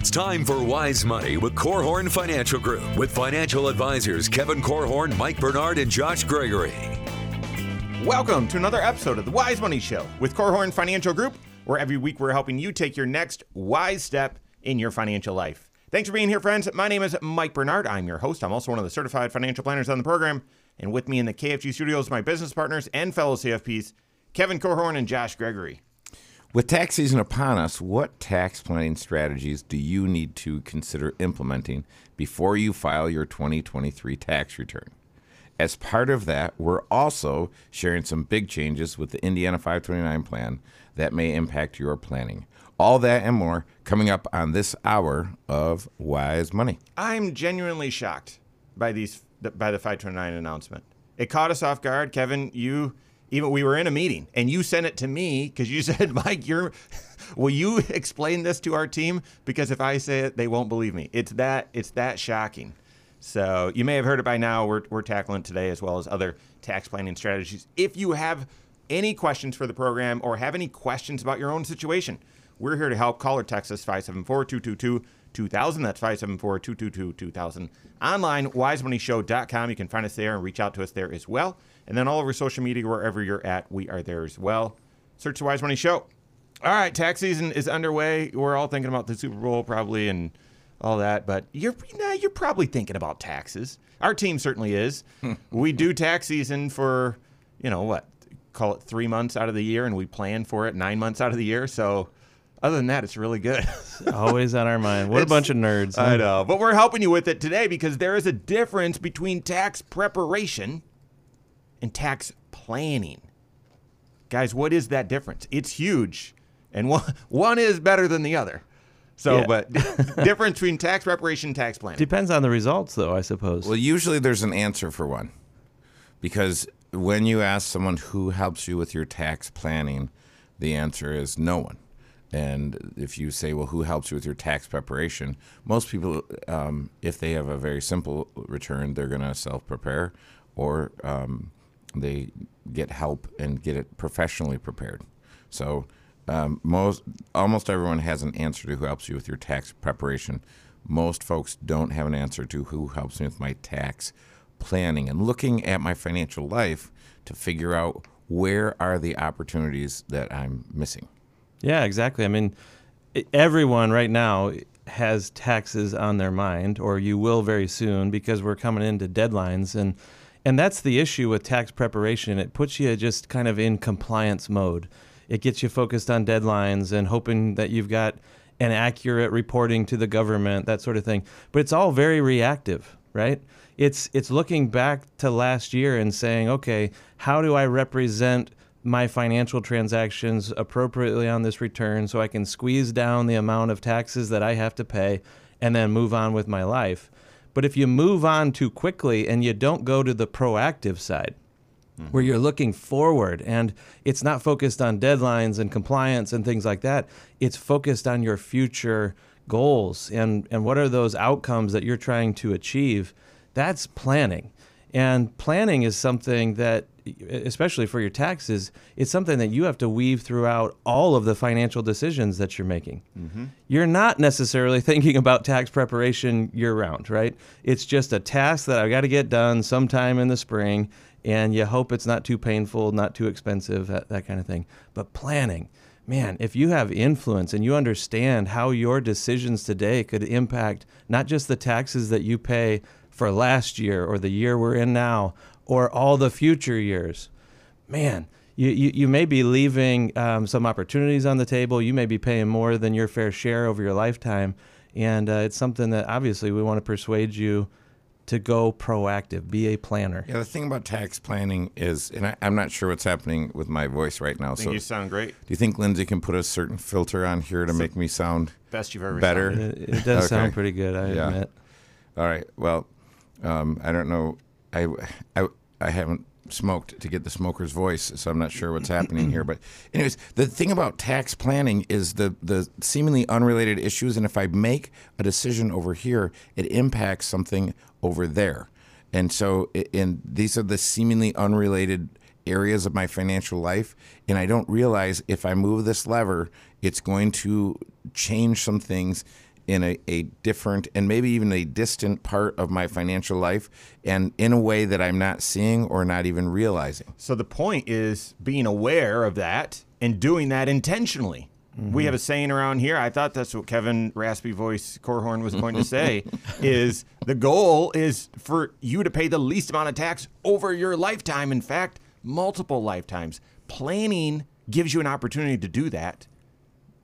It's time for Wise Money with Korhorn Financial Group with financial advisors Kevin Korhorn, Mike Bernard, and Josh Gregory. Welcome to another episode of the Wise Money Show with Korhorn Financial Group, where every week we're helping you take your next wise step in your financial life. Thanks for being here, friends. My name is Mike Bernard. I'm your host. I'm also one of the certified financial planners on the program. And with me in the KFG studios, my business partners and fellow CFPs, Kevin Korhorn and Josh Gregory. With tax season upon us, what tax planning strategies do you need to consider implementing before you file your 2023 tax return? As part of that, we're also sharing some big changes with the Indiana 529 plan that may impact your planning. All that and more coming up on this hour of Wise Money. I'm genuinely shocked by these by the 529 announcement. It caught us off guard. Kevin, you even we were in a meeting and you sent it to me because you said, Mike, you're will you explain this to our team? Because if I say it, they won't believe me. It's that it's that shocking. So you may have heard it by now. We're, we're tackling today as well as other tax planning strategies. If you have any questions for the program or have any questions about your own situation, we're here to help. Call or text us 574 222 2000. That's 574 222 2000. Online, wisemoneyshow.com. You can find us there and reach out to us there as well. And then all over social media, wherever you're at, we are there as well. Search the Wise Money Show. All right, tax season is underway. We're all thinking about the Super Bowl probably and all that, but you're nah, you're probably thinking about taxes. Our team certainly is. we do tax season for, you know, what? Call it 3 months out of the year and we plan for it 9 months out of the year. So other than that, it's really good. Always on our mind. What a bunch of nerds. I know, but we're helping you with it today because there is a difference between tax preparation and tax planning. Guys, what is that difference? It's huge, and one one is better than the other. So, Yeah. but difference between tax preparation and tax planning. Depends on the results, though, I suppose. Well, usually there's an answer for one. Because when you ask someone who helps you with your tax planning, the answer is no one. And if you say, well, who helps you with your tax preparation? Most people, um, if they have a very simple return, they're going to self prepare or um, they get help and get it professionally prepared. So, um, most almost everyone has an answer to who helps you with your tax preparation. Most folks don't have an answer to who helps me with my tax planning and looking at my financial life to figure out where are the opportunities that I'm missing. Yeah, exactly. I mean, everyone right now has taxes on their mind, or you will very soon because we're coming into deadlines. And, and that's the issue with tax preparation. It puts you just kind of in compliance mode. It gets you focused on deadlines and hoping that you've got an accurate reporting to the government, that sort of thing. But it's all very reactive, right? It's it's looking back to last year and saying, okay, how do I represent my financial transactions appropriately on this return so I can squeeze down the amount of taxes that I have to pay and then move on with my life. But if you move on too quickly and you don't go to the proactive side, where mm-hmm. you're looking forward and it's not focused on deadlines and compliance and things like that. It's focused on your future goals and, and what are those outcomes that you're trying to achieve. That's planning. And planning is something that, especially for your taxes, it's something that you have to weave throughout all of the financial decisions that you're making. Mm-hmm. You're not necessarily thinking about tax preparation year round, right? It's just a task that I've got to get done sometime in the spring, and you hope it's not too painful, not too expensive, that, that kind of thing. But planning, man, if you have influence and you understand how your decisions today could impact not just the taxes that you pay for last year or the year we're in now or all the future years, man, you, you, you may be leaving um, some opportunities on the table. You may be paying more than your fair share over your lifetime. And uh, it's something that obviously we want to persuade you to go proactive, be a planner. Yeah, the thing about tax planning is, and I, I'm not sure what's happening with my voice right now. I think So, you sound great. Do you think Lindsay can put a certain filter on here to make me sound Best you've ever better? sounded. It, it does sound pretty good, I Yeah. admit. All right. Well, um, I don't know. I, I I haven't smoked to get the smoker's voice, so I'm not sure what's happening here. But anyways, the thing about tax planning is the the seemingly unrelated issues, and if I make a decision over here, it impacts something over there, and so in these are the seemingly unrelated areas of my financial life and I don't realize if I move this lever it's going to change some things in a, a different and maybe even a distant part of my financial life and in a way that I'm not seeing or not even realizing. So the point is being aware of that and doing that intentionally. Mm-hmm. We have a saying around here. I thought that's what Kevin Raspy Voice Korhorn was going to say. is the goal is for you to pay the least amount of tax over your lifetime. In fact, multiple lifetimes. Planning gives you an opportunity to do that.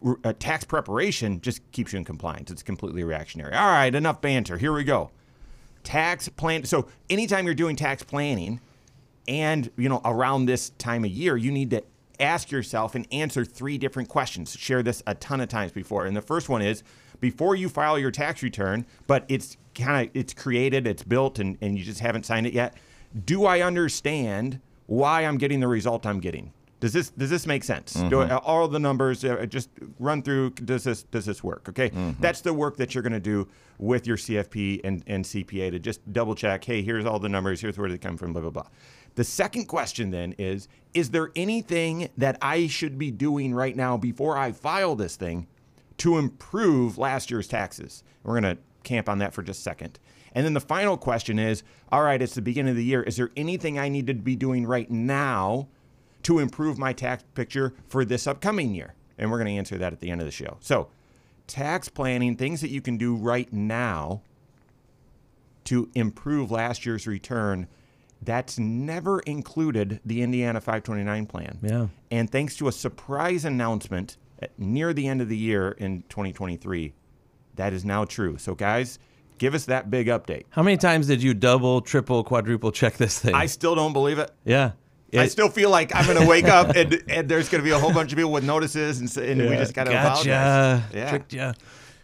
Uh, tax preparation just keeps you in compliance. It's completely reactionary. All right, enough banter. Here we go. Tax plan. So anytime you're doing tax planning, and you know around this time of year you need to ask yourself and answer three different questions share this a ton of times before and the first one is before you file your tax return but it's kind of it's created it's built and, and you just haven't signed it yet do i understand why i'm getting the result i'm getting does this does this make sense? Do I, all the numbers uh, just run through? Does this does this work? Okay, that's the work that you're going to do with your CFP and, and CPA to just double check. Hey, here's all the numbers. Here's where they come from. Blah blah blah. The second question then is: Is there anything that I should be doing right now before I file this thing to improve last year's taxes? We're going to camp on that for just a second. And then the final question is: All right, it's the beginning of the year. Is there anything I need to be doing right now? To improve my tax picture for this upcoming year? And we're going to answer that at the end of the show. So, tax planning, things that you can do right now to improve last year's return, that's never included the Indiana 529 plan. Yeah. And thanks to a surprise announcement at near the end of the year in 2023, that is now true. So, guys, give us that big update. How many times did you double, triple, quadruple check this thing? I still don't believe it. yeah. I still feel like I'm going to wake up and, and there's going to be a whole bunch of people with notices and, and we just got to gotcha. apologize. Yeah. Tricked.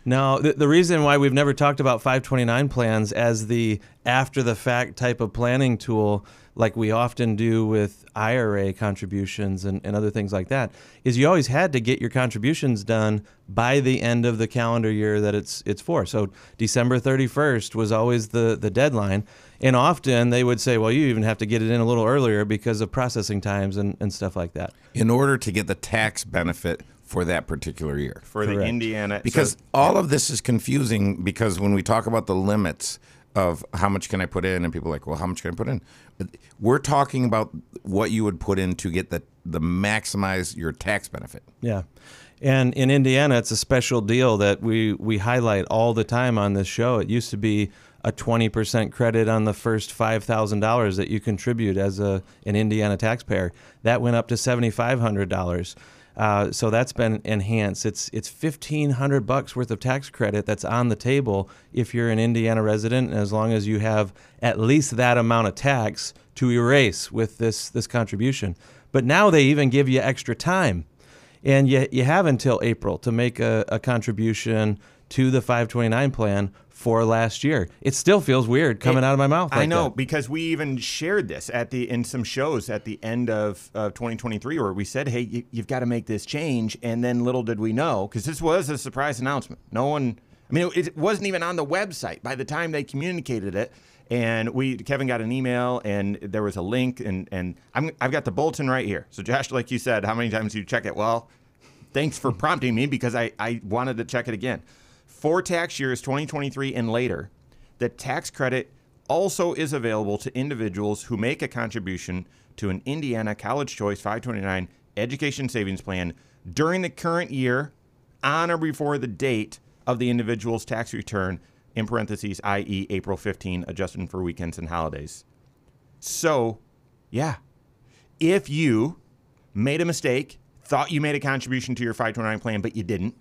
No, the, the reason why we've never talked about 529 plans as the after the fact type of planning tool, like we often do with IRA contributions and, and other things like that, is you always had to get your contributions done by the end of the calendar year that it's it's for. So December 31st was always the, the deadline. And often they would say, well, you even have to get it in a little earlier because of processing times and, and stuff like that. in order to get the tax benefit for that particular year. For the Indiana. Because so- all of this is confusing because when we talk about the limits of how much can I put in and people are like, well, how much can I put in? We're talking about what you would put in to get the the maximize your tax benefit. Yeah. And in Indiana, it's a special deal that we, we highlight all the time on this show. It used to be a 20% credit on the first $5,000 that you contribute as a, an Indiana taxpayer. That went up to $7,500. Uh, so that's been enhanced. It's it's fifteen hundred bucks worth of tax credit that's on the table if you're an Indiana resident, and as long as you have at least that amount of tax to erase with this this contribution. But now they even give you extra time and you, you have until April to make a, a contribution to the 529 plan for last year. It still feels weird coming It- out of my mouth. I know that. because we even shared this at the in some shows at the end of, of 2023 where we said, "Hey, you, you've got to make this change." And then little did we know because this was a surprise announcement. No one, I mean, it, it wasn't even on the website by the time they communicated it. And we, Kevin, got an email, and there was a link, and and I'm, I've got the bulletin right here. So, Josh, like you said, how many times do you check it? Well, thanks for prompting me because I, I wanted to check it again. For tax years 2023 and later, the tax credit also is available to individuals who make a contribution to an Indiana College Choice 529 Education Savings Plan during the current year on or before the date of the individual's tax return, in parentheses, i.e., April 15, adjusted for weekends and holidays. So, yeah, if you made a mistake, thought you made a contribution to your 529 plan, but you didn't,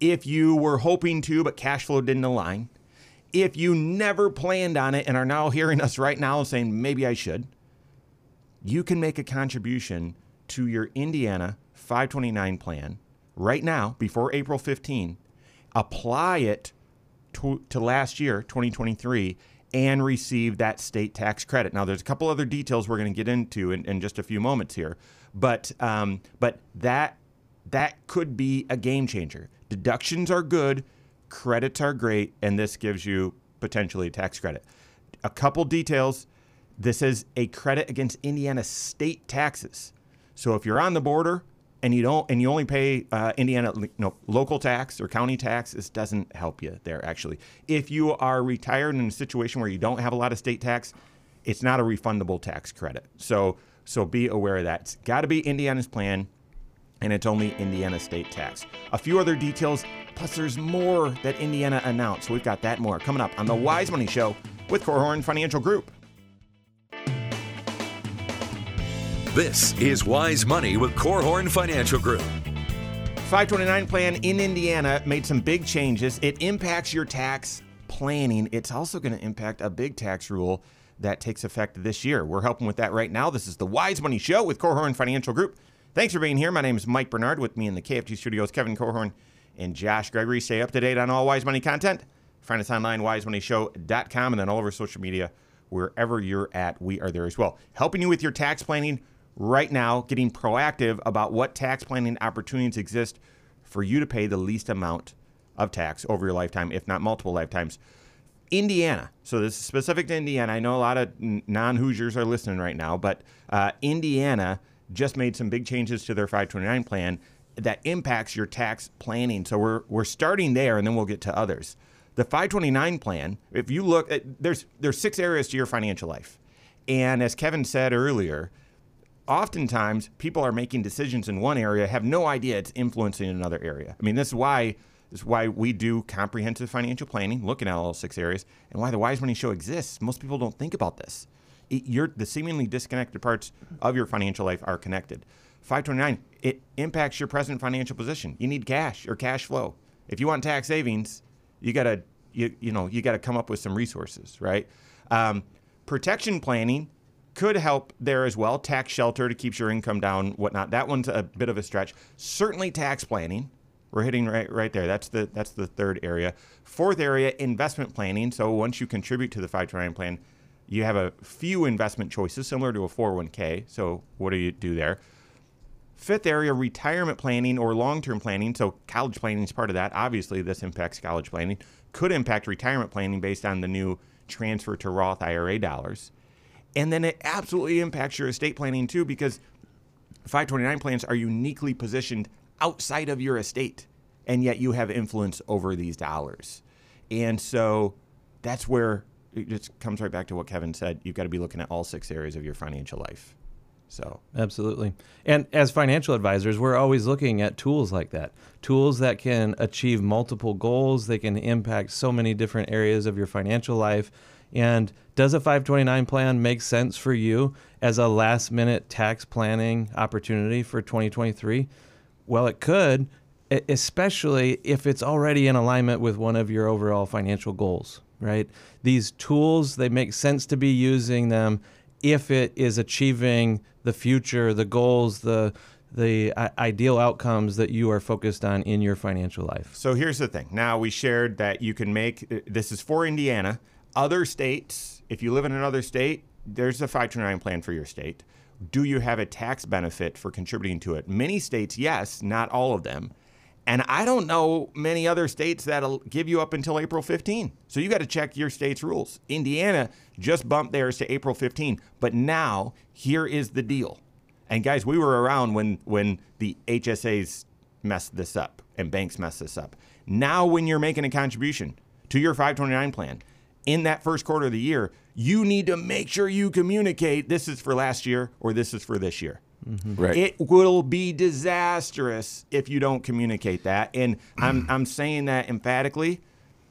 if you were hoping to, but cash flow didn't align, if you never planned on it and are now hearing us right now and saying, maybe I should, you can make a contribution to your Indiana 529 plan right now before April 15, apply it to, to last year, 2023, and receive that state tax credit. Now, there's a couple other details we're going to get into in, in just a few moments here, but um, but that that could be a game changer. Deductions are good, credits are great, and this gives you potentially a tax credit. A couple details. This is a credit against Indiana state taxes. So if you're on the border and you don't and you only pay uh, Indiana you know, local tax or county tax, this doesn't help you there actually. If you are retired in a situation where you don't have a lot of state tax, it's not a refundable tax credit. So so be aware of that. It's got to be Indiana's plan and it's only Indiana state tax. A few other details, plus there's more that Indiana announced. So we've got that more coming up on the Wise Money Show with Korhorn Financial Group. This is Wise Money with Korhorn Financial Group. 529 plan in Indiana made some big changes. It impacts your tax planning. It's also going to impact a big tax rule that takes effect this year. We're helping with that right now. This is the Wise Money Show with Korhorn Financial Group. Thanks for being here. My name is Mike Bernard. With me in the KFG studios, Kevin Korhorn and Josh Gregory. Stay up to date on all Wise Money content. Find us online, wisemoneyshow.com, and then all over social media. Wherever you're at, we are there as well. Helping you with your tax planning right now, getting proactive about what tax planning opportunities exist for you to pay the least amount of tax over your lifetime, if not multiple lifetimes. Indiana. So this is specific to Indiana. I know a lot of non Hoosiers are listening right now, but uh, Indiana just made some big changes to their 529 plan that impacts your tax planning. So we're we're starting there, and then we'll get to others. The 529 plan. If you look, at, there's there's six areas to your financial life, and as Kevin said earlier, oftentimes people are making decisions in one area, have no idea it's influencing another area. I mean, this is why this is why we do comprehensive financial planning, looking at all six areas, and why the Wise Money Show exists. Most people don't think about this. It, you're, the seemingly disconnected parts of your financial life are connected. 529, it impacts your present financial position. You need cash or cash flow. If you want tax savings, you gotta you, you know you gotta come up with some resources, right? Um, protection planning could help there as well. Tax shelter to keep your income down, whatnot. That one's a bit of a stretch. Certainly tax planning. We're hitting right right there. That's the that's the third area. Fourth area, investment planning. So once you contribute to the 529 plan, you have a few investment choices similar to a 401k. So what do you do there? Fifth area, retirement planning or long-term planning. So college planning is part of that. Obviously, this impacts college planning. Could impact retirement planning based on the new transfer to Roth IRA dollars. And then it absolutely impacts your estate planning too because 529 plans are uniquely positioned outside of your estate, and yet you have influence over these dollars. And so that's where it just comes right back to what Kevin said. You've got to be looking at all six areas of your financial life. So absolutely. And as financial advisors, we're always looking at tools like that. Tools that can achieve multiple goals, they can impact so many different areas of your financial life. And does a 529 plan make sense for you as a last minute tax planning opportunity for 2023? Well, it could, especially if it's already in alignment with one of your overall financial goals, right? These tools, they make sense to be using them if it is achieving the future, the goals, the the ideal outcomes that you are focused on in your financial life. So here's the thing. Now we shared that you can make uh, this is for Indiana. Other states, if you live in another state, there's a 529 plan for your state. Do you have a tax benefit for contributing to it? Many states, yes, not all of them. And I don't know many other states that'll give you up until April 15. So you got to check your state's rules. Indiana just bumped theirs to April 15. But now, here is the deal. And guys, we were around when, when the HSAs messed this up and banks messed this up. Now, when you're making a contribution to your 529 plan in that first quarter of the year, you need to make sure you communicate this is for last year or this is for this year. Mm-hmm. Right. It will be disastrous if you don't communicate that. And I'm, I'm saying that emphatically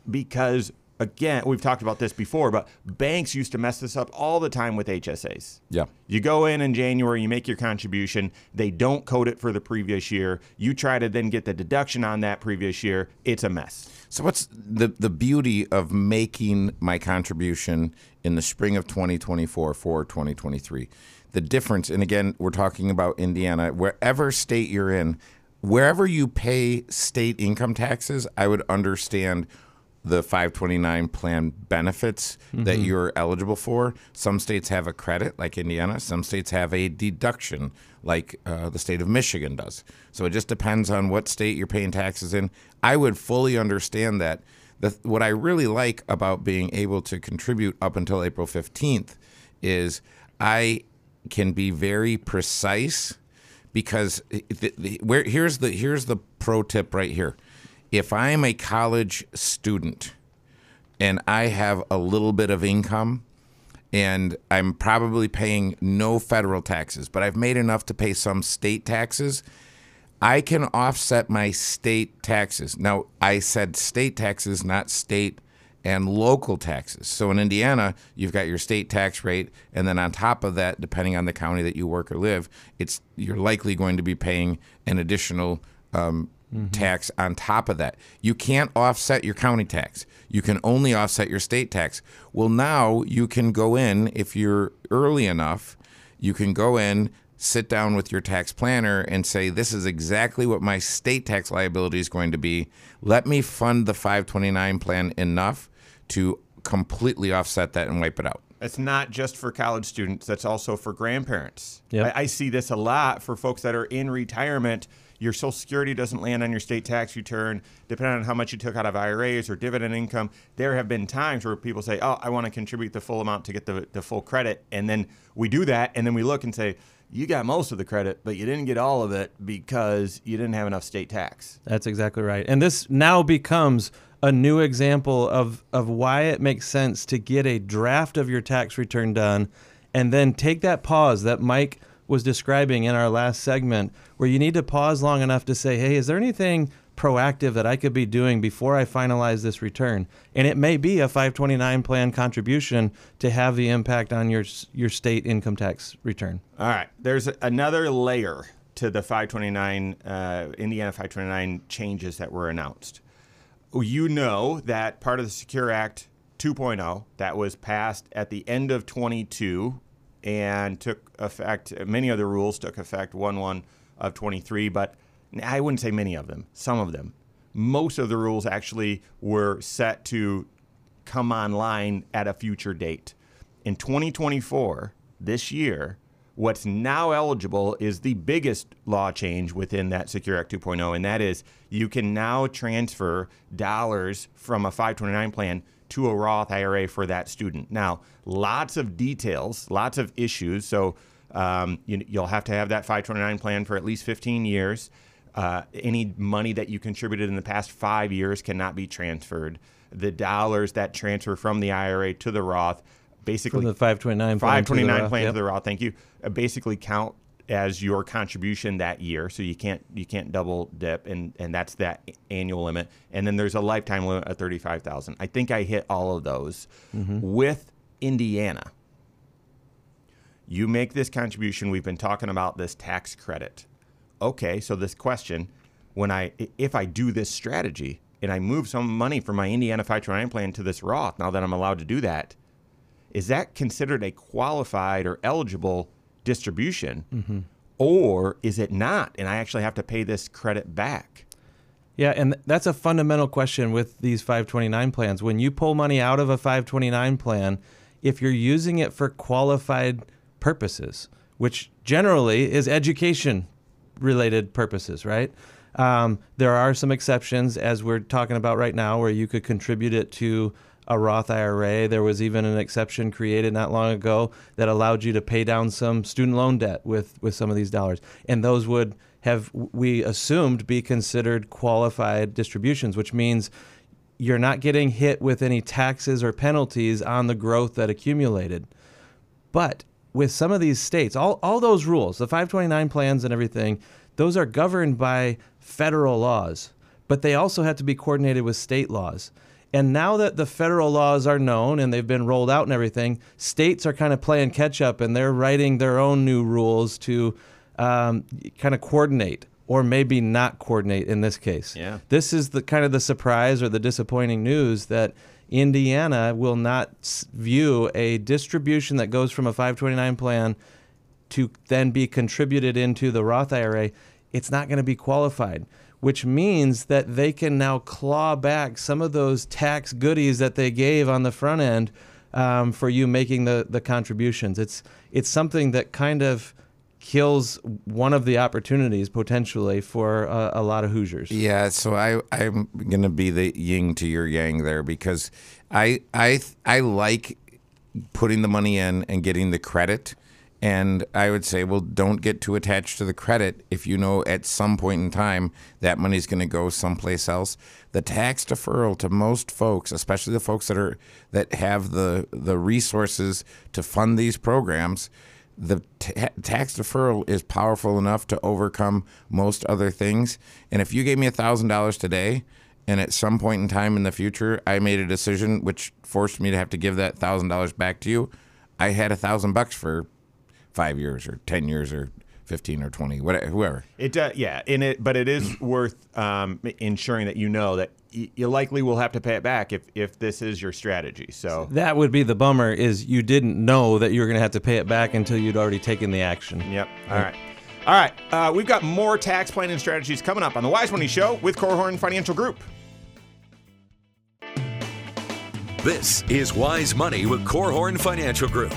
because, again, we've talked about this before, but banks used to mess this up all the time with HSAs. Yeah. You go in in January, you make your contribution, they don't code it for the previous year. You try to then get the deduction on that previous year. It's a mess. So, what's the, the beauty of making my contribution in the spring of 2024 for 2023? The difference, and again, we're talking about Indiana, wherever state you're in, wherever you pay state income taxes, I would understand the 529 plan benefits mm-hmm. that you're eligible for. Some states have a credit, like Indiana. Some states have a deduction, like uh, the state of Michigan does. So it just depends on what state you're paying taxes in. I would fully understand that. The, what I really like about being able to contribute up until April 15th is I can be very precise because eh, eh, the, the, where here's the here's the pro tip right here. If I am a college student and I have a little bit of income and I'm probably paying no federal taxes, but I've made enough to pay some state taxes, I can offset my state taxes. Now, I said state taxes, not state and local taxes. So in Indiana, you've got your state tax rate, and then on top of that, depending on the county that you work or live, it's you're likely going to be paying an additional um, mm-hmm. tax on top of that. You can't offset your county tax. You can only offset your state tax. Well, now you can go in if you're early enough. You can go in sit down with your tax planner and say, This is exactly what my state tax liability is going to be. Let me fund the 529 plan enough to completely offset that and wipe it out. It's not just for college students, that's also for grandparents. Yep. I, I see this a lot for folks that are in retirement. Your Social Security doesn't land on your state tax return, depending on how much you took out of IRAs or dividend income. There have been times where people say, Oh, I want to contribute the full amount to get the, the full credit. And then we do that, and then we look and say, you got most of the credit, but you didn't get all of it because you didn't have enough state tax. That's exactly right. And this now becomes a new example of, of why it makes sense to get a draft of your tax return done and then take that pause that Mike was describing in our last segment, where you need to pause long enough to say, hey, is there anything proactive that I could be doing before I finalize this return. And it may be a 529 plan contribution to have the impact on your your state income tax return. All right, there's another layer to the 529 uh, Indiana 529 changes that were announced. You know that part of the Secure Act 2.0 that was passed at the end of 22 and took effect. Many of the rules took effect 1 1 of 23, but I wouldn't say many of them, some of them. Most of the rules actually were set to come online at a future date. In 2024, this year, what's now eligible is the biggest law change within that Secure Act 2.0, and that is you can now transfer dollars from a 529 plan to a Roth IRA for that student. Now, lots of details, lots of issues. So um, you, will have to have that 529 plan for at least 15 years. Uh, any money that you contributed in the past five years cannot be transferred. The dollars that transfer from the IRA to the Roth, basically from the 529 plan 529 to the plan yep. to the Roth. Thank you. Uh, basically count as your contribution that year, so you can't you can't double dip, and and that's that annual limit. And then there's a lifetime limit of thirty five thousand. I think I hit all of those mm-hmm. with Indiana. You make this contribution. We've been talking about this tax credit okay, so this question, when I if I do this strategy and I move some money from my Indiana 529 plan to this Roth, now that I'm allowed to do that, is that considered a qualified or eligible distribution? Mm-hmm. Or is it not? And I actually have to pay this credit back. Yeah, and that's a fundamental question with these 529 plans. When you pull money out of a 529 plan, if you're using it for qualified purposes, which generally is education related purposes, right? Um, there are some exceptions, as we're talking about right now, where you could contribute it to a Roth IRA. There was even an exception created not long ago that allowed you to pay down some student loan debt with, with some of these dollars. And those would have, we assumed, be considered qualified distributions, which means you're not getting hit with any taxes or penalties on the growth that accumulated. But with some of these states, all, all those rules, the 529 plans and everything, those are governed by federal laws, but they also have to be coordinated with state laws. And now that the federal laws are known and they've been rolled out and everything, states are kind of playing catch up and they're writing their own new rules to um, kind of coordinate or maybe not coordinate in this case. Yeah. This is the kind of the surprise or the disappointing news that Indiana will not view a distribution that goes from a 529 plan to then be contributed into the Roth IRA. It's not going to be qualified, which means that they can now claw back some of those tax goodies that they gave on the front end um, for you making the, the contributions. It's it's something that kind of kills one of the opportunities potentially for a, lot of Hoosiers. Yeah, so I I'm going to be the yin to your yang there because I I I like putting the money in and getting the credit And I would say, well, don't get too attached to the credit if you know at some point in time that money's going to go someplace else. The tax deferral to most folks, especially the folks that are that have the the resources to fund these programs, the ta- tax deferral is powerful enough to overcome most other things. And if you gave me thousand dollars today, and at some point in time in the future, I made a decision which forced me to have to give that thousand dollars back to you, I had a thousand bucks for five years or ten years or fifteen or twenty, whatever, whoever. It does, yeah, in it, but it is worth um, ensuring that you know that y- you likely will have to pay it back if if this is your strategy. So That would be the bummer is you didn't know that you were going to have to pay it back until you'd already taken the action. Yep. All right. All right. Uh, we've got more tax planning strategies coming up on the Wise Money Show with Korhorn Financial Group. This is Wise Money with Korhorn Financial Group.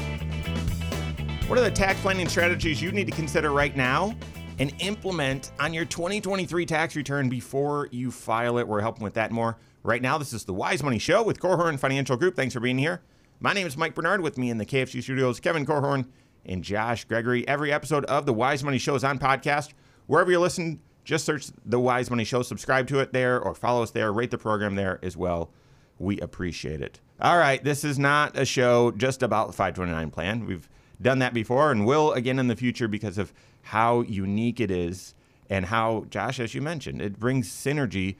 What are the tax planning strategies you need to consider right now and implement on your 2023 tax return before you file it? We're helping with that more. Right now, this is the Wise Money Show with Korhorn Financial Group. Thanks for being here. My name is Mike Bernard. With me in the KFG studios, Kevin Korhorn and Josh Gregory. Every episode of the Wise Money Show is on podcast. Wherever you listen, just search the Wise Money Show, subscribe to it there, or follow us there, rate the program there as well. We appreciate it. All right, this is not a show just about the 529 plan. We've done that before and will again in the future because of how unique it is and how, Josh, as you mentioned, it brings synergy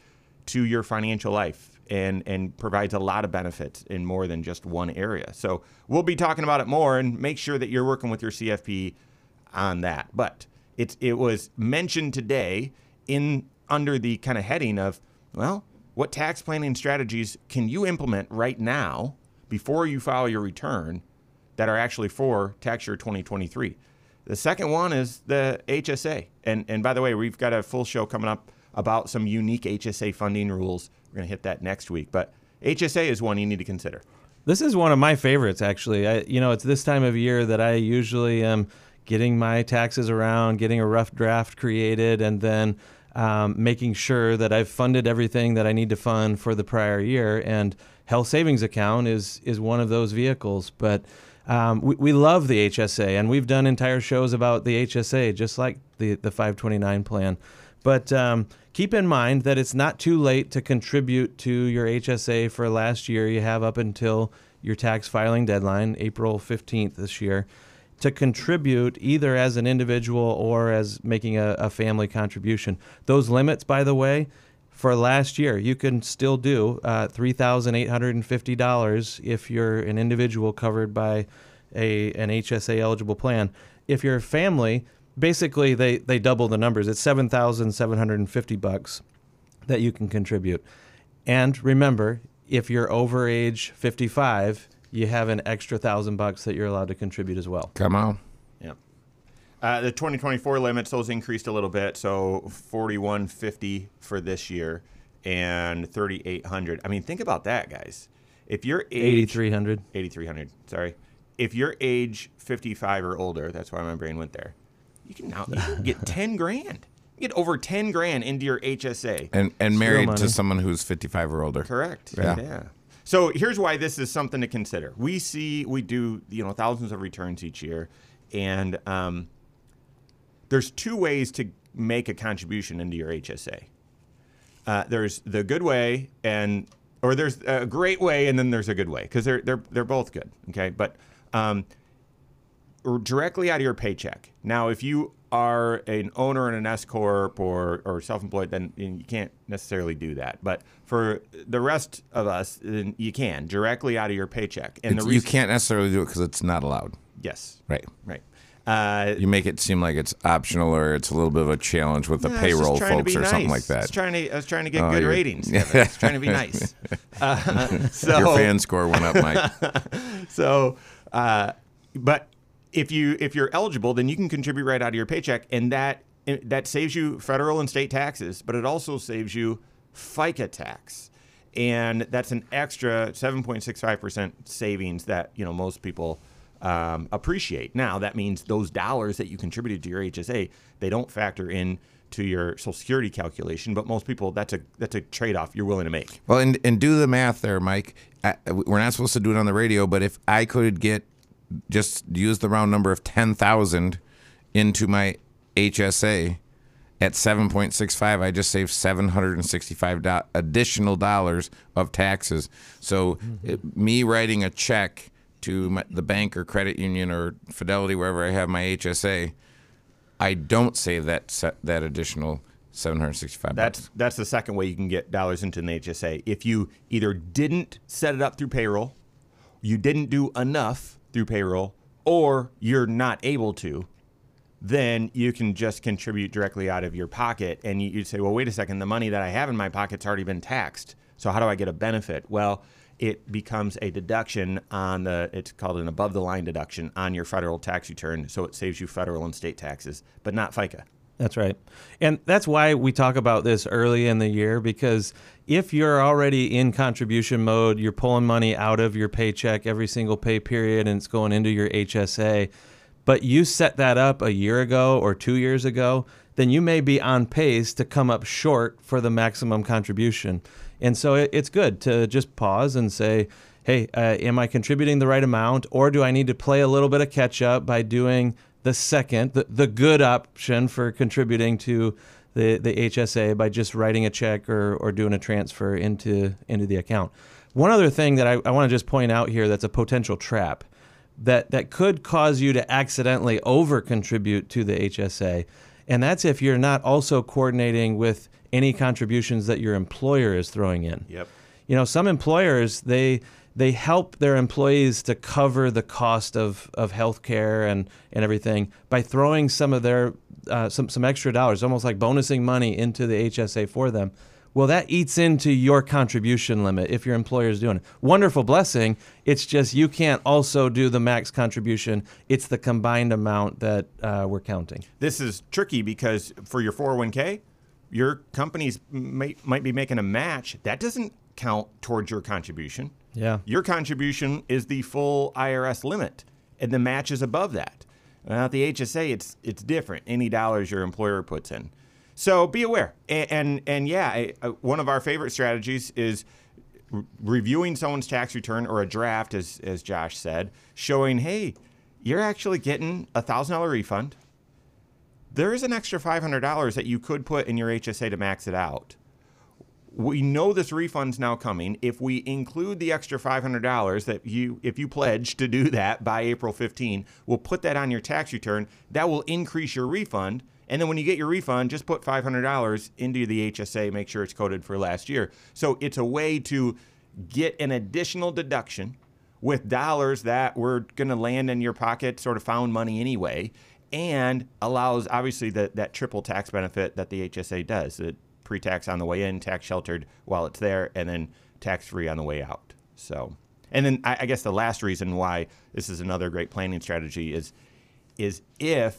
to your financial life and, and provides a lot of benefits in more than just one area. So we'll be talking about it more and make sure that you're working with your CFP on that. But it's it was mentioned today in under the kind of heading of, well, what tax planning strategies can you implement right now before you file your return that are actually for tax year 2023? The second one is the HSA. And and by the way, we've got a full show coming up about some unique HSA funding rules. We're going to hit that next week, but HSA is one you need to consider. This is one of my favorites, actually. I, you know, it's this time of year that I usually am getting my taxes around, getting a rough draft created, and then um, making sure that I've funded everything that I need to fund for the prior year. And health savings account is is one of those vehicles. But um, we, we love the HSA, and we've done entire shows about the HSA, just like the the 529 plan. But um, keep in mind that it's not too late to contribute to your HSA for last year. You have up until your tax filing deadline, April 15th this year, to contribute either as an individual or as making a, a family contribution. Those limits, by the way, for last year, you can still do uh, $3,850 if you're an individual covered by a, an HSA eligible plan. If you're a family, basically they, they double the numbers. It's 7,750 bucks that you can contribute. And remember, if you're over age 55, you have an extra thousand bucks that you're allowed to contribute as well. Come on. Yeah. Uh, the 2024 limits those increased a little bit, so 4150 for this year and 3800. I mean, think about that, guys. If you're age 8,300. 8300, sorry. If you're age 55 or older, that's why my brain went there. You can now you can get 10 grand. You get over 10 grand into your HSA. And and married to someone who's 55 or older. Correct. Yeah. So here's why this is something to consider. We see we do you know thousands of returns each year, and um, there's two ways to make a contribution into your HSA. Uh, there's the good way, and or there's a great way, and then there's a good way because they're they're they're both good. Okay, but um, directly out of your paycheck. Now, if you are an owner in an S corp or, or self-employed, then you can't necessarily do that. But for the rest of us, then you can directly out of your paycheck. And It's- the you can't necessarily do it because it's not allowed. yes, Right. right. Uh, You make it seem like it's optional or it's a little bit of a challenge with the Yeah, I payroll folks or something nice. like I was that. trying to, I was trying to get Oh, good ratings. Kevin. I was trying to be nice. Uh, so, Your fan score went up, Mike. so, uh, but if you if you're eligible, then you can contribute right out of your paycheck, and that that saves you federal and state taxes, but it also saves you FICA tax, and that's an extra 7.65 percent savings that you know most people. Um, appreciate now that means those dollars that you contributed to your HSA they don't factor in to your Social Security calculation, but most people that's a that's a trade off you're willing to make. Well, and, and do the math there, Mike. I, we're not supposed to do it on the radio, but if I could get just use the round number of 10,000 into my HSA at 7.65 I just saved 765 do- additional dollars of taxes. So it, me writing a check to my, the bank or credit union or Fidelity wherever I have my HSA, I don't save that se- that additional 765 bucks. That's that's the second way you can get dollars into an HSA. If you either didn't set it up through payroll, you didn't do enough through payroll, or you're not able to, then you can just contribute directly out of your pocket. And you'd say, well, wait a second, the money that I have in my pocket's already been taxed. So how do I get a benefit? Well, it becomes a deduction on the, it's called an above the line deduction on your federal tax return. So it saves you federal and state taxes, but not FICA. That's right. And that's why we talk about this early in the year because if you're already in contribution mode, you're pulling money out of your paycheck every single pay period and it's going into your HSA, but you set that up a year ago or two years ago, then you may be on pace to come up short for the maximum contribution. And so it, it's good to just pause and say, hey, uh, am I contributing the right amount or do I need to play a little bit of catch up by doing the second, the, the good option for contributing to the, the HSA by just writing a check or, or doing a transfer into, into the account. One other thing that I, I want to just point out here that's a potential trap that, that could cause you to accidentally over contribute to the HSA, and that's if you're not also coordinating with any contributions that your employer is throwing in. Yep. You know, some employers, they, they help their employees to cover the cost of, of health care and, and everything by throwing some of their uh, some, some extra dollars, almost like bonusing money into the HSA for them. Well, that eats into your contribution limit if your employer is doing it. Wonderful blessing. It's just you can't also do the max contribution. It's the combined amount that uh, we're counting. This is tricky because for your 401k, your companies might, might be making a match. That doesn't count towards your contribution. Yeah. Your contribution is the full IRS limit, and the match is above that. Now, at the HSA, it's it's different. Any dollars your employer puts in, so be aware. And and, and yeah, I, I, one of our favorite strategies is re- reviewing someone's tax return or a draft, as as Josh said, showing hey, you're actually getting a thousand dollar refund. There is an extra five hundred dollars that you could put in your HSA to max it out we know this refund's now coming. If we include the extra $500 that you, if you pledge to do that by April 15, we'll put that on your tax return. That will increase your refund. And then when you get your refund, just put $500 into the HSA, make sure it's coded for last year. So it's a way to get an additional deduction with dollars that were going to land in your pocket, sort of found money anyway, and allows obviously that, that triple tax benefit that the HSA does. It pre-tax on the way in, tax sheltered while it's there, and then tax free on the way out. So, and then I, I, guess the last reason why this is another great planning strategy is is if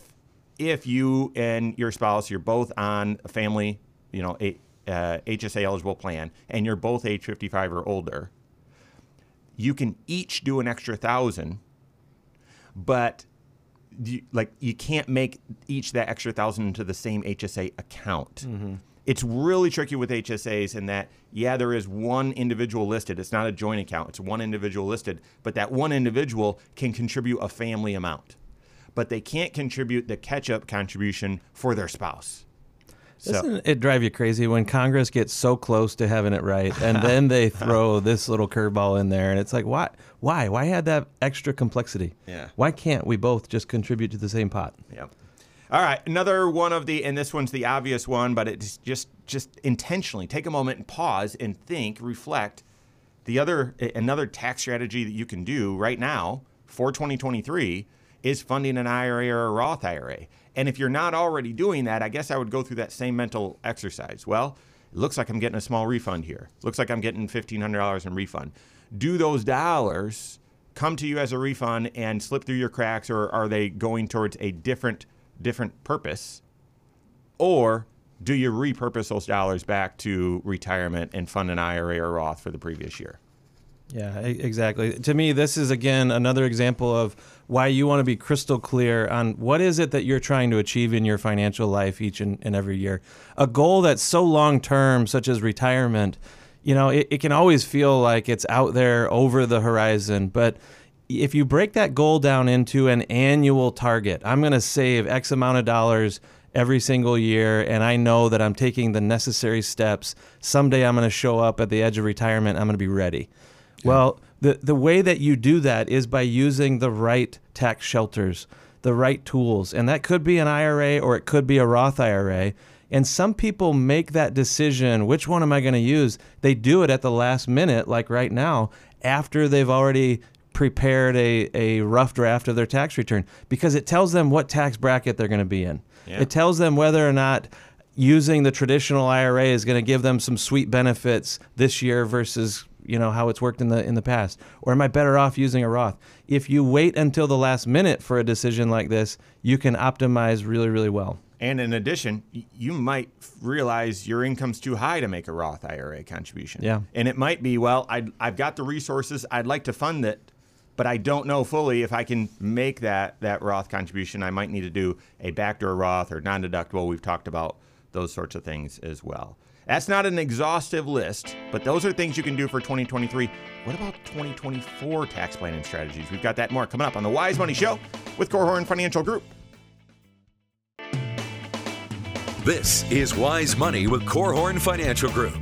if you and your spouse you're both on a family, you know, a uh, HSA eligible plan, and you're both age 55 or older, you can each do an extra thousand, but you, like you can't make each that extra thousand into the same HSA account. Mm-hmm it's really tricky with HSAs in that, yeah, there is one individual listed. It's not a joint account, it's one individual listed, but that one individual can contribute a family amount. But they can't contribute the catch up contribution for their spouse. Doesn't it drive you crazy when Congress gets so close to having it right, and then they throw this little curveball in there, and it's like, why, why, why add that extra complexity? Yeah. Why can't we both just contribute to the same pot? Yep. All right, another one of the, and this one's the obvious one, but it's just just intentionally take a moment and pause and think, reflect. The other, another tax strategy that you can do right now for 2023 is funding an IRA or a Roth IRA. And if you're not already doing that, I guess I would go through that same mental exercise. Well, it looks like I'm getting a small refund here. Looks like I'm getting $1,500 in refund. Do those dollars come to you as a refund and slip through your cracks, or are they going towards a different different purpose? Or do you repurpose those dollars back to retirement and fund an IRA or Roth for the previous year? Yeah, exactly. To me, this is again another example of why you want to be crystal clear on what is it that you're trying to achieve in your financial life each and, and every year. A goal that's so long term, such as retirement, you know, it, it can always feel like it's out there over the horizon, but if you break that goal down into an annual target, I'm going to save X amount of dollars every single year, and I know that I'm taking the necessary steps. Someday I'm going to show up at the edge of retirement. I'm going to be ready. Well, the, the way that you do that is by using the right tax shelters, the right tools. And that could be an IRA or it could be a Roth IRA. And some people make that decision which one am I going to use? They do it at the last minute, like right now, after they've already prepared a, a rough draft of their tax return because it tells them what tax bracket they're going to be in. Yeah. It tells them whether or not using the traditional IRA is going to give them some sweet benefits this year versus you know how it's worked in the in the past or am I better off using a Roth? If you wait until the last minute for a decision like this, you can optimize really really well. And in addition, you might realize your income's too high to make a Roth IRA contribution. Yeah. And it might be, well, I'd, I've got the resources, I'd like to fund it, but I don't know fully if I can make that, that Roth contribution. I might need to do a backdoor Roth or non deductible. We've talked about those sorts of things as well. That's not an exhaustive list, but those are things you can do for 2023. What about 2024 tax planning strategies? We've got that more coming up on the Wise Money Show with Korhorn Financial Group. This is Wise Money with Korhorn Financial Group.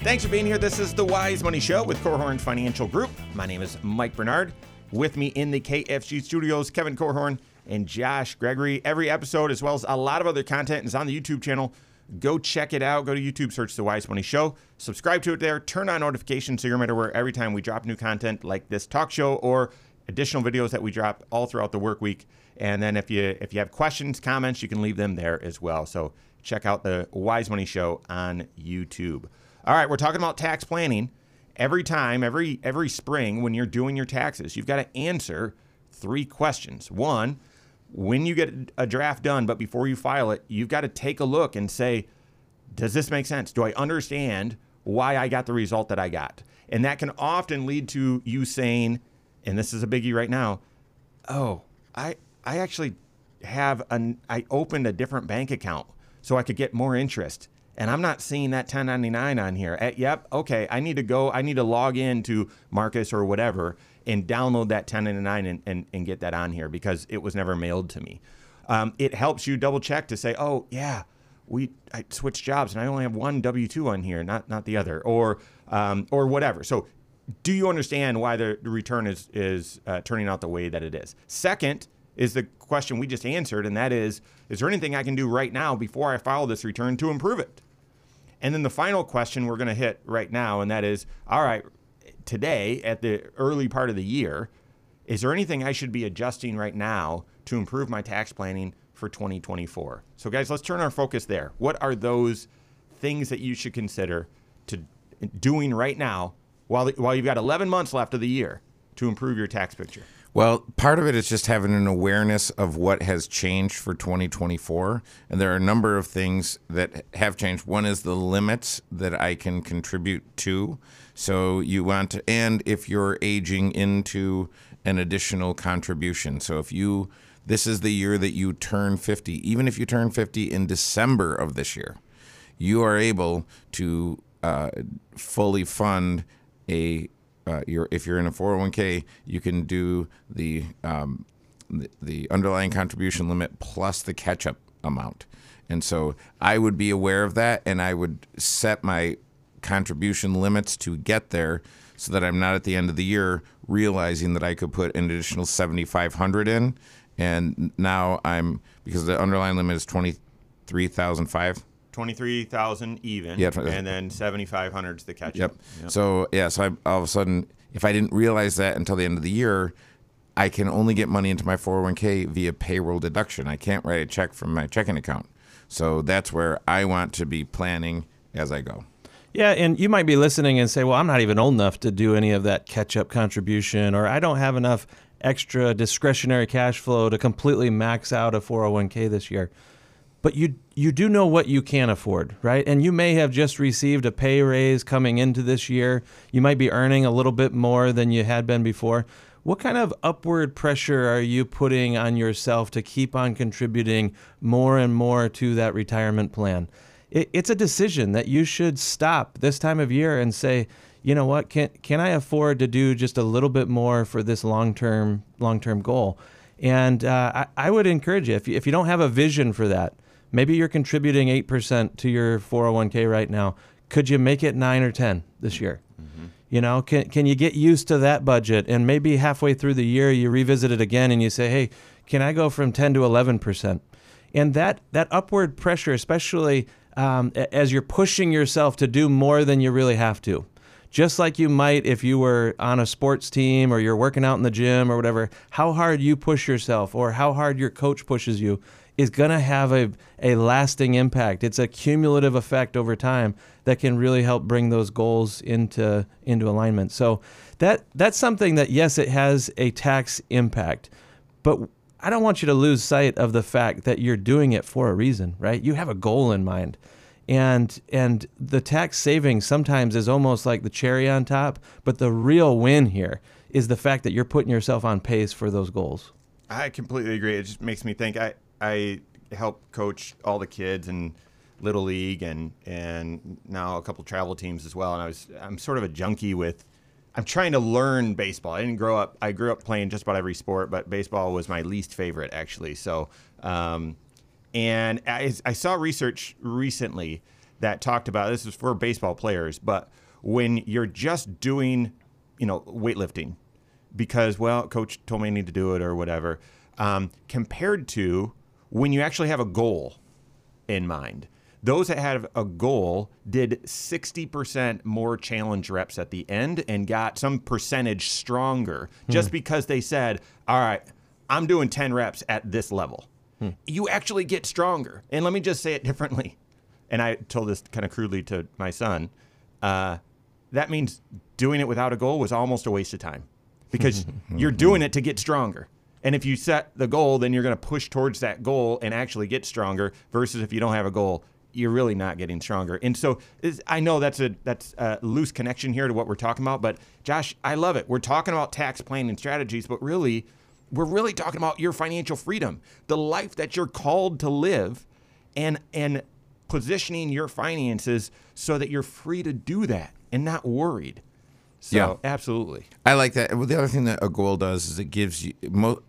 Thanks for being here. This is the Wise Money Show with Korhorn Financial Group. My name is Mike Bernard. With me in the KFG studios, Kevin Korhorn and Josh Gregory. Every episode, as well as a lot of other content, is on the YouTube channel. Go check it out. Go to YouTube, search the Wise Money Show. Subscribe to it there. Turn on notifications so you're made aware every time we drop new content like this talk show or additional videos that we drop all throughout the work week. And then if you if you have questions, comments, you can leave them there as well. So check out the Wise Money Show on YouTube. All right, we're talking about tax planning. Every time, every every spring when you're doing your taxes, you've got to answer three questions. One, when you get a draft done, but before you file it, you've got to take a look and say, does this make sense? Do I understand why I got the result that I got? And that can often lead to you saying, and this is a biggie right now, oh, I I actually have an I opened a different bank account so I could get more interest. And I'm not seeing that 1099 on here. Eh, yep, okay, I need to go, I need to log in to Marcus or whatever and download that 1099 and, and, and get that on here because it was never mailed to me. Um, it helps you double check to say, oh, yeah, we I switched jobs and I only have one W two on here, not not the other, or um, or whatever. So, do you understand why the the return is is uh, turning out the way that it is? Second is the question we just answered, and that is, is there anything I can do right now before I file this return to improve it? And then the final question we're going to hit right now, and that is, all right, today at the early part of the year, is there anything I should be adjusting right now to improve my tax planning for 2024? So, guys, let's turn our focus there. What are those things that you should consider to doing right now while while you've got 11 months left of the year to improve your tax picture? Well, part of it is just having an awareness of what has changed for 2024. And there are a number of things that have changed. One is the limits that I can contribute to. So you want to, and if you're aging into an additional contribution. So if you, this is the year that you turn 50, even if you turn 50 in December of this year, you are able to uh, fully fund a uh, you're, if you're in a 401k, you can do the, um, the the underlying contribution limit plus the catch-up amount. And so I would be aware of that, and I would set my contribution limits to get there, so that I'm not at the end of the year realizing that I could put an additional 7,500 in, and now I'm because the underlying limit is 23,005. 23,000 even, Yeah, and then 7,500 is the catch Yep. up. So yeah, so I, all of a sudden, if I didn't realize that until the end of the year, I can only get money into my 401k via payroll deduction. I can't write a check from my checking account. So that's where I want to be planning as I go. Yeah, and you might be listening and say, "Well, I'm not even old enough to do any of that catch-up contribution, or I don't have enough extra discretionary cash flow to completely max out a 401k this year." But you you do know what you can afford, right? And you may have just received a pay raise coming into this year. You might be earning a little bit more than you had been before. What kind of upward pressure are you putting on yourself to keep on contributing more and more to that retirement plan? It, it's a decision that you should stop this time of year and say, you know what, can can I afford to do just a little bit more for this long term long term goal? And uh, I, I would encourage you if you, if you don't have a vision for that, maybe you're contributing eight percent to your 401k right now. Could you make it nine or ten this year? You know, can can you get used to that budget and maybe halfway through the year you revisit it again and you say, "Hey, can I go from 10 to 11%?" And that that upward pressure, especially um, as you're pushing yourself to do more than you really have to, just like you might if you were on a sports team or you're working out in the gym or whatever, how hard you push yourself or how hard your coach pushes you is going to have a, a lasting impact. It's a cumulative effect over time that can really help bring those goals into into alignment. So that that's something that yes, it has a tax impact, but I don't want you to lose sight of the fact that you're doing it for a reason, right? You have a goal in mind. And and the tax savings sometimes is almost like the cherry on top, but the real win here is the fact that you're putting yourself on pace for those goals. I completely agree. It just makes me think. I I help coach all the kids in little league and and now a couple travel teams as well. And I was I'm sort of a junkie with. I'm trying to learn baseball. I didn't grow up. I grew up playing just about every sport, but baseball was my least favorite actually. So, um, and I, I saw research recently that talked about this is for baseball players, but when you're just doing, you know, weightlifting, because well, coach told me I need to do it or whatever, um, compared to when you actually have a goal in mind. Those that had a goal did 60% more challenge reps at the end and got some percentage stronger hmm. just because they said, All right, I'm doing 10 reps at this level. Hmm. You actually get stronger. And let me just say it differently. And I told this kind of crudely to my son. Uh, that means doing it without a goal was almost a waste of time because hmm. you're doing it to get stronger. And if you set the goal, then you're going to push towards that goal and actually get stronger. Versus if you don't have a goal, you're really not getting stronger. And so I know that's a that's a loose connection here to what we're talking about. But Josh, I love it. We're talking about tax planning strategies, but really, we're really talking about your financial freedom, the life that you're called to live, and and positioning your finances so that you're free to do that and not worried. So Yeah. absolutely. I like that. Well, the other thing that a goal does is it gives you. Mo-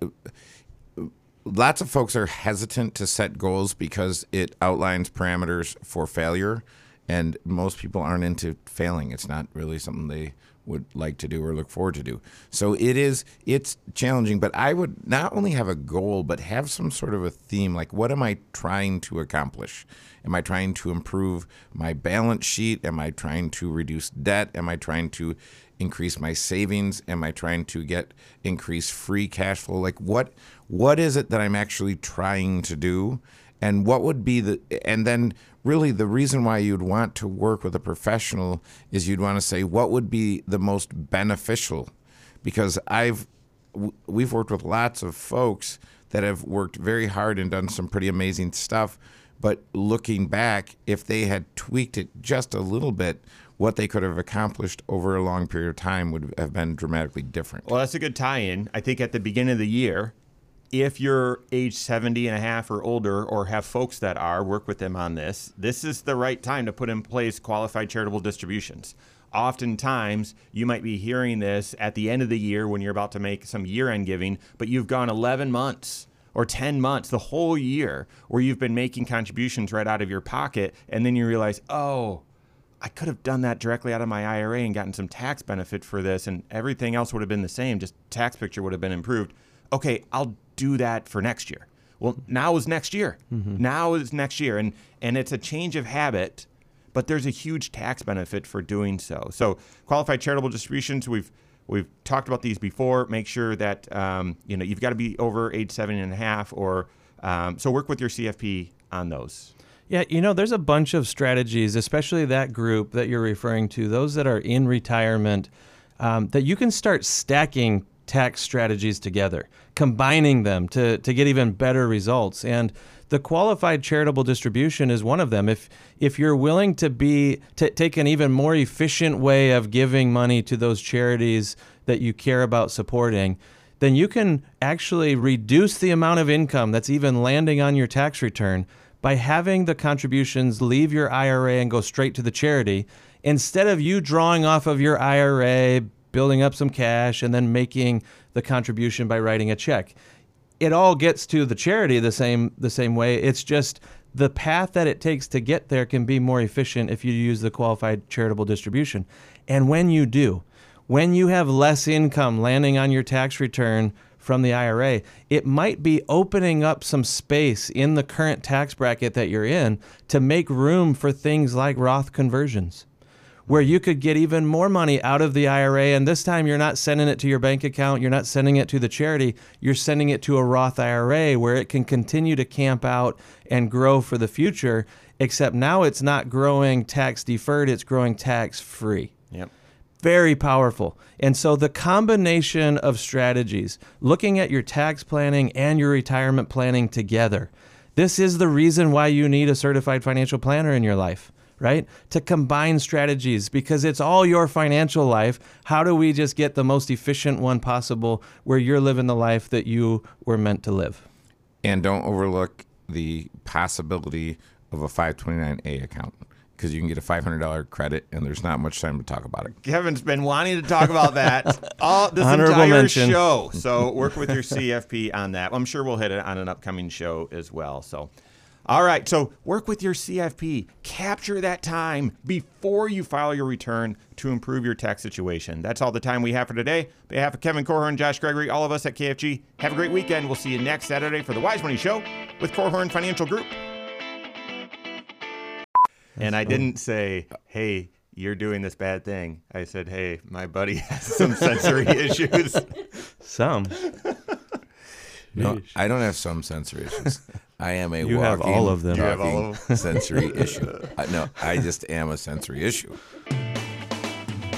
lots of folks are hesitant to set goals because it outlines parameters for failure, and most people aren't into failing. It's not really something they would like to do or look forward to do. So it is. It's challenging, but I would not only have a goal, but have some sort of a theme. Like, what am I trying to accomplish? Am I trying to improve my balance sheet? Am I trying to reduce debt? Am I trying to increase my savings? Am I trying to get increase free cash flow? Like what what is it that I'm actually trying to do? And what would be the and then really the reason why you'd want to work with a professional is you'd want to say what would be the most beneficial because I've we've worked with lots of folks that have worked very hard and done some pretty amazing stuff but looking back if they had tweaked it just a little bit what they could have accomplished over a long period of time would have been dramatically different Well, that's a good tie in. I think at the beginning of the year, if you're age 70 and a half or older, or have folks that are, work with them on this, this is the right time to put in place qualified charitable distributions. Oftentimes, you might be hearing this at the end of the year when you're about to make some year end giving, but you've gone 11 months or 10 months, the whole year, where you've been making contributions right out of your pocket, and then you realize, oh, I could have done that directly out of my IRA and gotten some tax benefit for this, and everything else would have been the same. Just tax picture would have been improved. Okay, I'll do that for next year. Well, now is next year. Now is next year, and and it's a change of habit, but there's a huge tax benefit for doing so. So, qualified charitable distributions, we've we've talked about these before. Make sure that um, you know you've got to be over age seven and a half, or um, so work with your CFP on those. Yeah, you know, there's a bunch of strategies, especially that group that you're referring to, those that are in retirement, um, that you can start stacking tax strategies together, combining them to, to get even better results. And the qualified charitable distribution is one of them. If if you're willing to be to take an even more efficient way of giving money to those charities that you care about supporting, then you can actually reduce the amount of income that's even landing on your tax return by having the contributions leave your IRA and go straight to the charity instead of you drawing off of your IRA, building up some cash, and then making the contribution by writing a check. It all gets to the charity the same the same way. It's just the path that it takes to get there can be more efficient if you use the qualified charitable distribution. And when you do, when you have less income landing on your tax return from the IRA, it might be opening up some space in the current tax bracket that you're in to make room for things like Roth conversions where you could get even more money out of the IRA. And this time you're not sending it to your bank account, you're not sending it to the charity, you're sending it to a Roth IRA where it can continue to camp out and grow for the future. Except now it's not growing tax deferred, it's growing tax free. Very powerful. And so the combination of strategies, looking at your tax planning and your retirement planning together, this is the reason why you need a certified financial planner in your life right? To combine strategies because it's all your financial life. How do we just get the most efficient one possible where you're living the life that you were meant to live? And don't overlook the possibility of a 529A account because you can get a $500 credit and there's not much time to talk about it. Kevin's been wanting to talk about that all this Honorable entire mention. show. So work with your CFP on that. I'm sure we'll hit it on an upcoming show as well. So all right, so work with your CFP. Capture that time before you file your return to improve your tax situation. That's all the time we have for today. On behalf of Kevin Korhorn, Josh Gregory, all of us at KFG, have a great weekend. We'll see you next Saturday for the Wise Money Show with Korhorn Financial Group. And I didn't say, hey, you're doing this bad thing. I said, hey, my buddy has some sensory issues. Some. No, I don't have some sensory issues. I am a You walking, have all of them. You have all talking sensory issue. I, no, I just am a sensory issue.